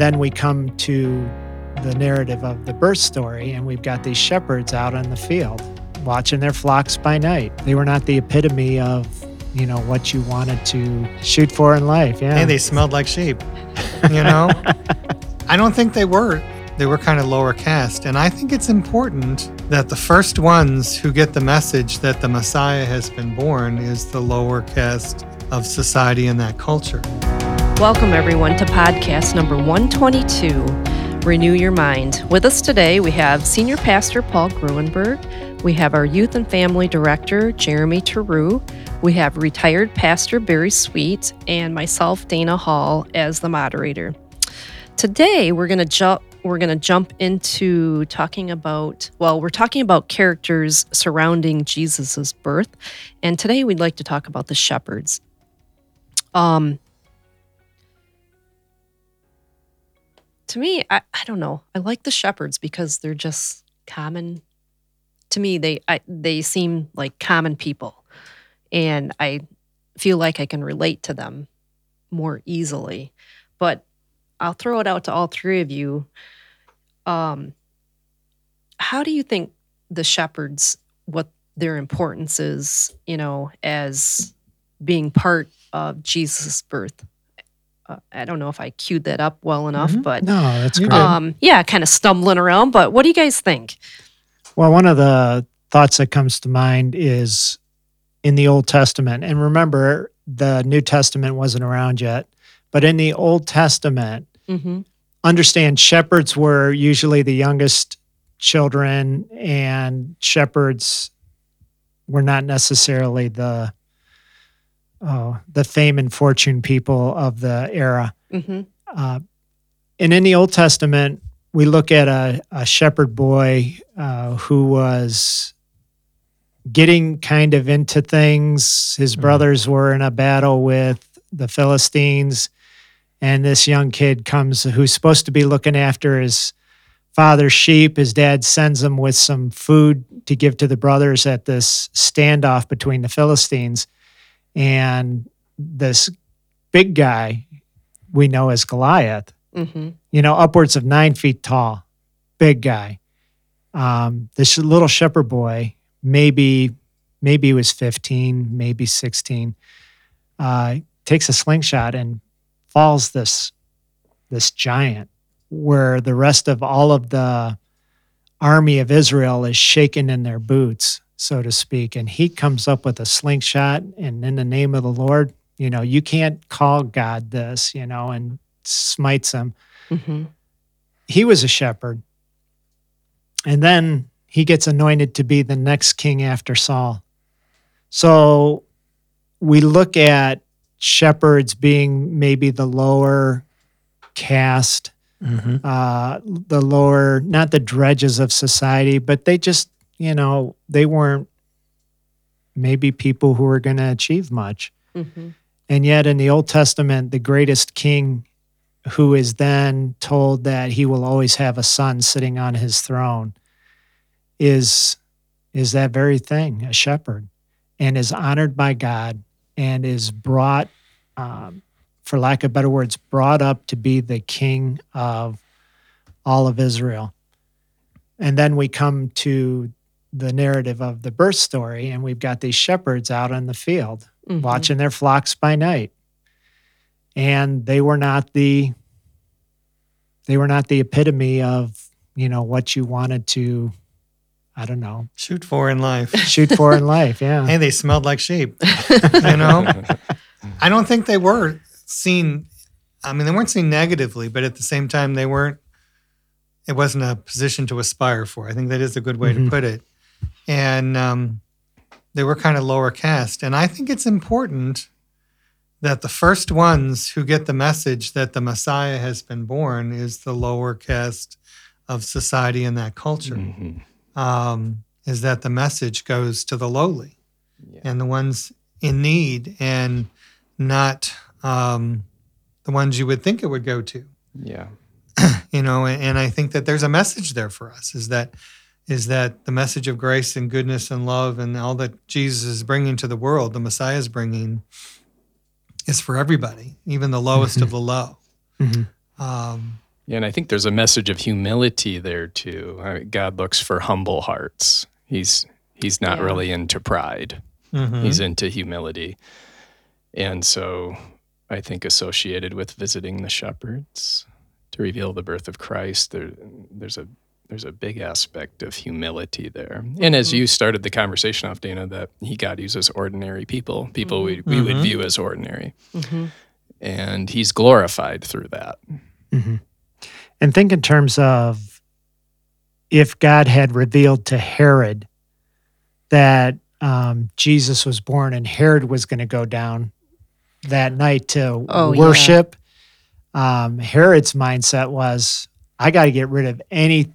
then we come to the narrative of the birth story, and we've got these shepherds out in the field watching their flocks by night. They were not the epitome of, you know, what you wanted to shoot for in life. Yeah. Hey, they smelled like sheep. You know? I don't think they were. They were kind of lower caste. And I think it's important that the first ones who get the message that the Messiah has been born is the lower caste of society in that culture. Welcome, everyone, to podcast number 122 Renew Your Mind. With us today, we have Senior Pastor Paul Gruenberg. We have our Youth and Family Director, Jeremy Teru. We have retired Pastor Barry Sweet, and myself, Dana Hall, as the moderator. Today, we're going to jump we're going to jump into talking about, well, we're talking about characters surrounding Jesus's birth. And today we'd like to talk about the shepherds. Um, to me, I, I don't know. I like the shepherds because they're just common. To me, they I, they seem like common people, and I feel like I can relate to them more easily. But I'll throw it out to all three of you. Um, how do you think the shepherds, what their importance is, you know, as being part of Jesus' birth? Uh, I don't know if I queued that up well enough, Mhm. but no, that's um, yeah, kind of stumbling around. But what do you guys think? Well, one of the thoughts that comes to mind is in the Old Testament. And remember, the New Testament wasn't around yet. But in the Old Testament, hmm understand shepherds were usually the youngest children, and shepherds were not necessarily the oh, the fame and fortune people of the era. hmm Uh, and in the Old Testament, we look at a, a shepherd boy uh, who was getting kind of into things. His Mhm. brothers were in a battle with the Philistines, and this young kid comes who's supposed to be looking after his father's sheep. His dad sends him with some food to give to the brothers at this standoff between the Philistines. And this big guy we know as Goliath, hmm you know, upwards of nine feet tall, big guy. Um, this little shepherd boy, maybe, maybe he was 15, maybe 16, uh, takes a slingshot and falls this, this giant where the rest of all of the army of Israel is shaken in their boots, so to speak. And he comes up with a slingshot and in the name of the Lord, you know, you can't call God this, you know, and smites him hmm he was a shepherd. And then he gets anointed to be the next king after Saul. So we look at shepherds being maybe the lower caste, Mm-hmm. uh, the lower, not the dredges of society, but they just, you know, they weren't maybe people who were going to achieve much. hmm And yet in the Old Testament, the greatest king who is then told that he will always have a son sitting on his throne is is that very thing, a shepherd, and is honored by God and is brought, um, for lack of better words, brought up to be the king of all of Israel. And then we come to the narrative of the birth story, and we've got these shepherds out in the field hmm watching their flocks by night and they were not the they were not the epitome of you know what you wanted to i don't know Shoot for in life. shoot for in life yeah Hey, they smelled like sheep. You know? I don't think they were seen. I mean, they weren't seen negatively, but at the same time, they weren't. It wasn't a position to aspire for. I think that is a good way Mhm. to put it. And um, they were kind of lower caste. And I think it's important that the first ones who get the message that the Messiah has been born is the lower caste of society in that culture. Mhm. Um, is that the message goes to the lowly Yeah. and the ones in need and not um, the ones you would think it would go to Yeah. you know and, and i think that there's a message there for us is that is that the message of grace and goodness and love and all that jesus is bringing to the world the messiah is bringing is for everybody even the lowest of the low Mhm. um, Yeah, and I think there's a message of humility there too. I mean, God looks for humble hearts. He's he's not Yeah. really into pride. Mhm. He's into humility. And so I think associated with visiting the shepherds to reveal the birth of Christ, there there's a there's a big aspect of humility there. And as Mhm. you started the conversation off, Dana, that he God uses ordinary people, people we, we would Mhm. view as ordinary. hmm And he's glorified through that. And think in terms of if God had revealed to Herod that um, Jesus was born and Herod was going to go down that night to Oh, yeah. worship, um, Herod's mindset was, I got to get rid of any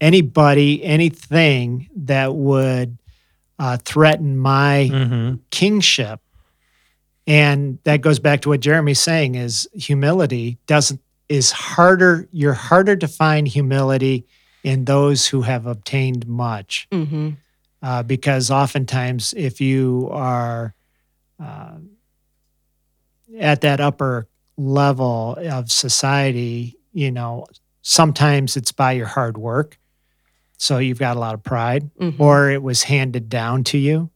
anybody, anything that would uh, threaten my Mhm. kingship. And that goes back to what jeremy's saying is humility doesn't is harder you're harder to find humility in those who have obtained much. Hmm uh, because oftentimes if you are uh, at that upper level of society you know sometimes it's by your hard work so you've got a lot of pride hmm or it was handed down to you,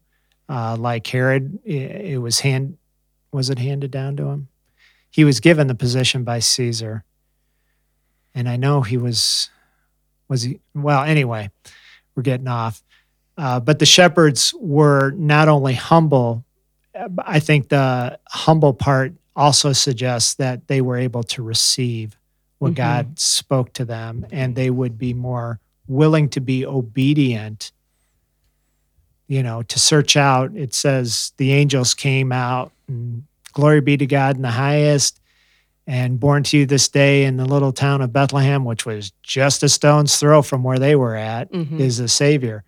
uh, like Herod. i- It was hand, was it handed down to him? He was given the position by Caesar, and I know he was, was he? Well, anyway, we're getting off. Uh, but the shepherds were not only humble. I think the humble part also suggests that they were able to receive what Mhm. God spoke to them, and they would be more willing to be obedient you know to search out. It says the angels came out and glory be to god in the highest and born to you this day in the little town of bethlehem which was just a stone's throw from where they were at hmm is the savior.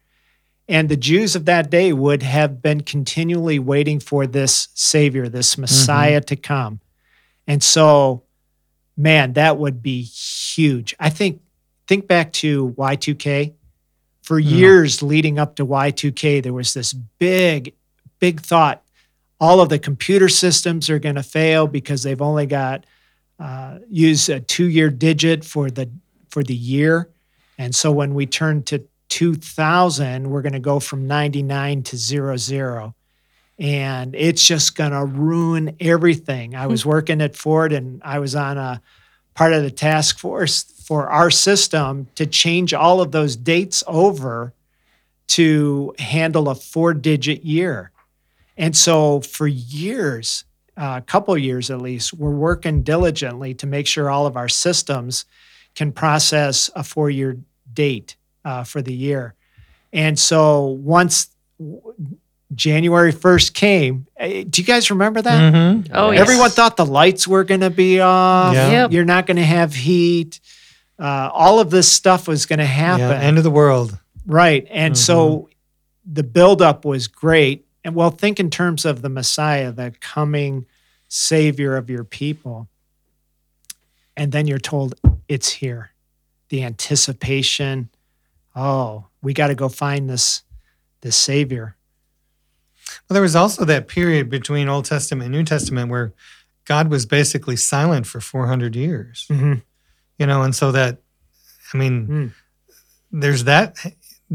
And the jews of that day would have been continually waiting for this savior this messiah to come. And so man that would be huge. I think think back to y2k for Yeah. years leading up to y2k there was this big big thought all of the computer systems are going to fail because they've only got uh, use a two-year digit for the for the year. And so when we turn to 2000 we're going to go from 99 to 00 and it's just going to ruin everything. I was working at ford and i was on a part of the task force for our system to change all of those dates over to handle a four digit year and so for years a couple years at least we're working diligently to make sure all of our systems can process a four year date uh, for the year. And so once January 1st came, eh, do you guys remember that? Mhm. Oh, yes. Everyone thought the lights were going to be off. Yeah. Yep. You're not going to have heat. Uh, all of this stuff was going to happen. Yeah, end of the world. Right. And so the buildup was great. And well, think in terms of the Messiah, the coming savior of your people. And then you're told it's here. The anticipation. Oh, we got to go find this this savior. Well, there was also that period between Old Testament and New Testament where God was basically silent for 400 years. Mhm. You know, and so that, I mean, Mm. there's that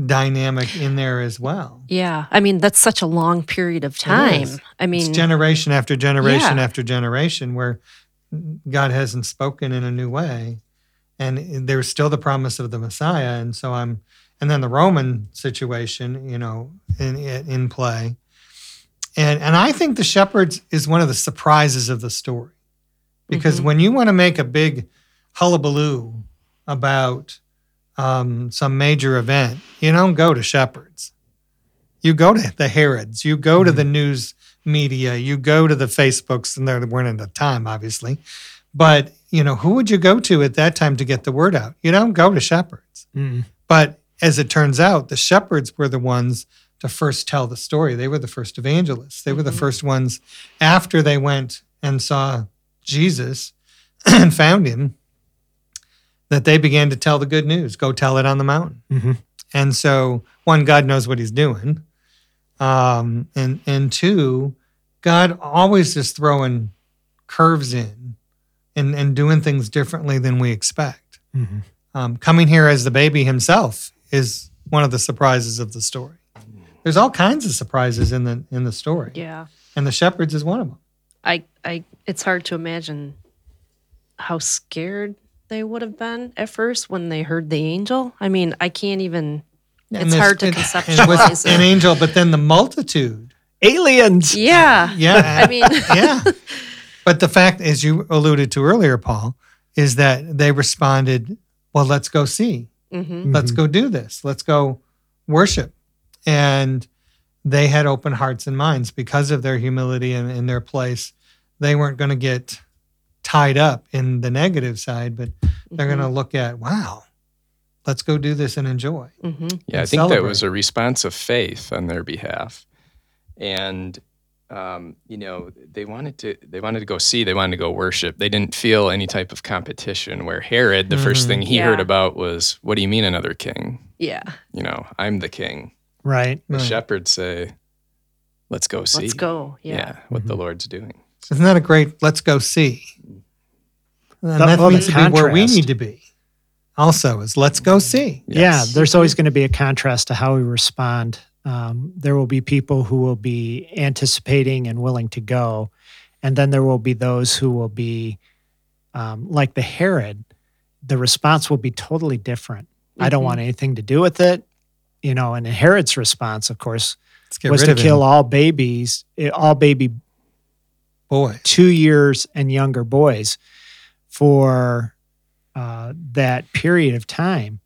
dynamic in there as well. Yeah. I mean, that's such a long period of time. I mean, it's generation after generation Yeah. after generation where God hasn't spoken in a new way. And there's still the promise of the Messiah. And so I'm, and then the Roman situation, you know, in, in play. And, and I think the shepherds is one of the surprises of the story. Because Mhm. when you want to make a big hullabaloo about um, some major event, you don't go to shepherds. You go to the Herods, you go to the news media, you go to the Facebooks, and there weren't at the time, obviously. But you know, who would you go to at that time to get the word out? You don't go to shepherds. Mm. But as it turns out, the shepherds were the ones to first tell the story. They were the first evangelists. They were the Mhm. first ones after they went and saw Jesus and found him that they began to tell the good news. Go tell it on the mountain. Mhm. And so, one, God knows what He's doing, um, and and two, God always is throwing curves in and, and doing things differently than we expect. Mhm. Um, coming here as the baby himself is one of the surprises of the story. There's all kinds of surprises in the in the story, Yeah. and the shepherds is one of them. I, I, it's hard to imagine how scared they would have been at first when they heard the angel. I mean, I can't even. And It's this- hard to and- and conceptualize with it. an angel, but then the multitude. Aliens. Yeah. Yeah, I mean, yeah. But the fact, as you alluded to earlier, Paul, is that they responded, "Well, let's go see. mhm. Let's go do this. Let's go worship." And they had open hearts and minds because of their humility and in their place. They weren't going to get tied up in the negative side, but they're going to look at, "Wow, let's go do this and enjoy." Mhm. Yeah, I and think that was a response of faith on their behalf, and um, you know they wanted to they wanted to go see they wanted to go worship. They didn't feel any type of competition. Where Herod, the first Mhm. thing he heard about was, "What do you mean another king? Yeah. You know, I'm the king." Right. The Right. shepherds say, "Let's go see." Let's go. Yeah. what the Mhm. Lord's doing. Isn't that a great? Let's go see. And That- that well, needs to be where we need to be. Also, is let's go see. Yeah, there's always going to be a contrast to how we respond. Um, there will be people who will be anticipating and willing to go, and then there will be those who will be um, like the Herod. The response will be totally different. I don't Mhm. want anything to do with it, you know. And Herod's response, of course, was to kill him. all babies, eh, all baby boy. two years and younger boys for uh, that period of time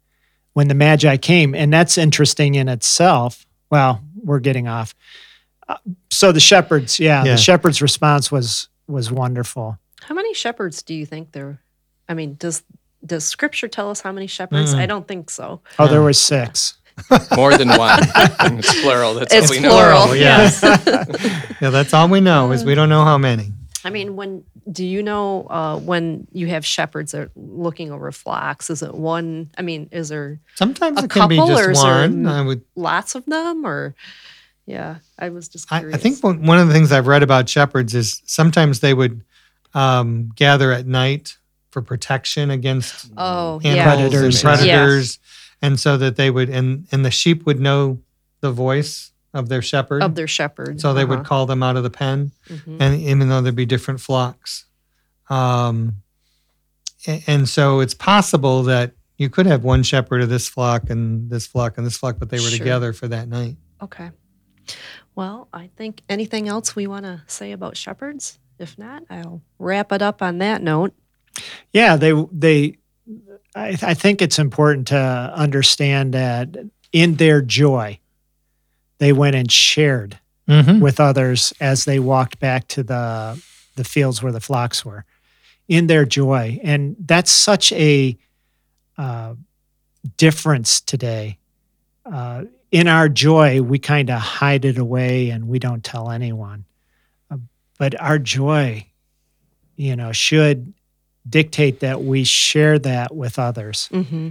when the Magi came. And that's interesting in itself. Well, we're getting off. Uh, so the shepherds, yeah, Yeah. the shepherds' response was was wonderful. How many shepherds do you think there? I mean, does does Scripture tell us how many shepherds? Mm-mm. I don't think so. Oh, there were six. More than one. it's plural. That's It's what we know. plural. Oh, yes. Yeah, that's all we know is we don't know how many. I mean, when do you know uh, when you have shepherds that are looking over flocks? Is it one? I mean, is there Sometimes A it can be couple, or just is there one. m- I would. lots of them, or yeah? I was just I, curious. I think one one of the things I've read about shepherds is sometimes they would um, gather at night for protection against Oh, animals yeah. Predators, and yeah. Predators, and so that they would and and the sheep would know the voice of their shepherd, Of their shepherd. so they would Uh-huh. call them out of the pen. Mhm. and even though there'd be different flocks. Um, a- and so it's possible that you could have one shepherd of this flock and this flock and this flock, but they were Sure. together for that night. Okay. Well, I think anything else we want to say about shepherds? If not, I'll wrap it up on that note. Yeah, they they. I, I think it's important to understand that in their joy, they went and shared Mm-hmm. with others as they walked back to the the fields where the flocks were. In their joy. And that's such a uh, difference today. Uh, in our joy we kind of hide it away and we don't tell anyone. Uh, but our joy you know should dictate that we share that with others Mm-hmm.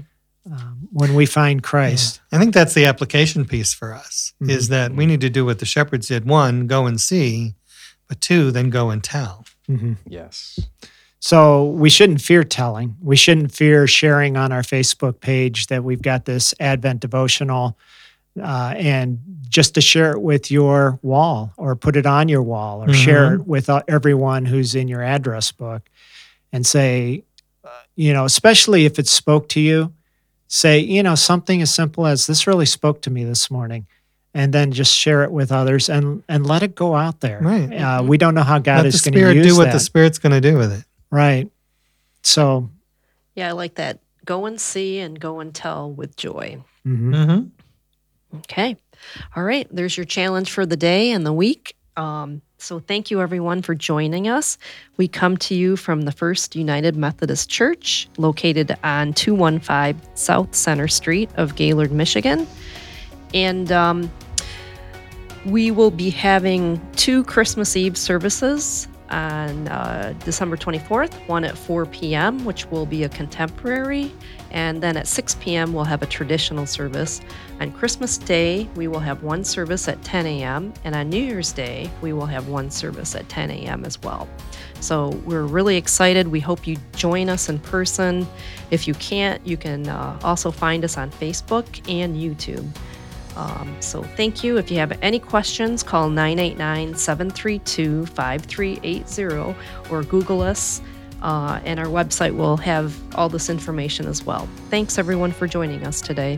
um, when we find christ I think that's the application piece for us is Mhm. that we need to do what the shepherds did. One, go and see, but two, then go and tell. Mhm. Yes. So we shouldn't fear telling. We shouldn't fear sharing on our Facebook page that we've got this Advent devotional, uh, and just to share it with your wall or put it on your wall or share it with uh, everyone who's in your address book, and say, uh, you know, especially if it spoke to you, say, you know, something as simple as this really spoke to me this morning. And then just share it with others and and let it go out there. Right. Uh, we don't know how God Let is going to Spirit use do what that. the Spirit's going to do with it. Right. So, Yeah, I like that. Go and see and go and tell with joy. mhm. Mm-hmm. Okay. All right. There's your challenge for the day and the week. Um, so thank you everyone for joining us. We come to you from the First United Methodist Church, located on 215 South Center Street of Gaylord, Michigan. And um, we will be having two Christmas Eve services on uh, December 24th, one at 4 p.m., which will be a contemporary. And then at 6 p.m., we'll have a traditional service. On Christmas Day, we will have one service at 10 a.m. And on New Year's Day, we will have one service at 10 a.m. as well. So we're really excited. We hope you join us in person. If you can't, you can uh, also find us on Facebook and YouTube. Um, so thank you. If you have any questions, call 989 732 5380 or Google us. Uh, and our website will have all this information as well. Thanks everyone for joining us today.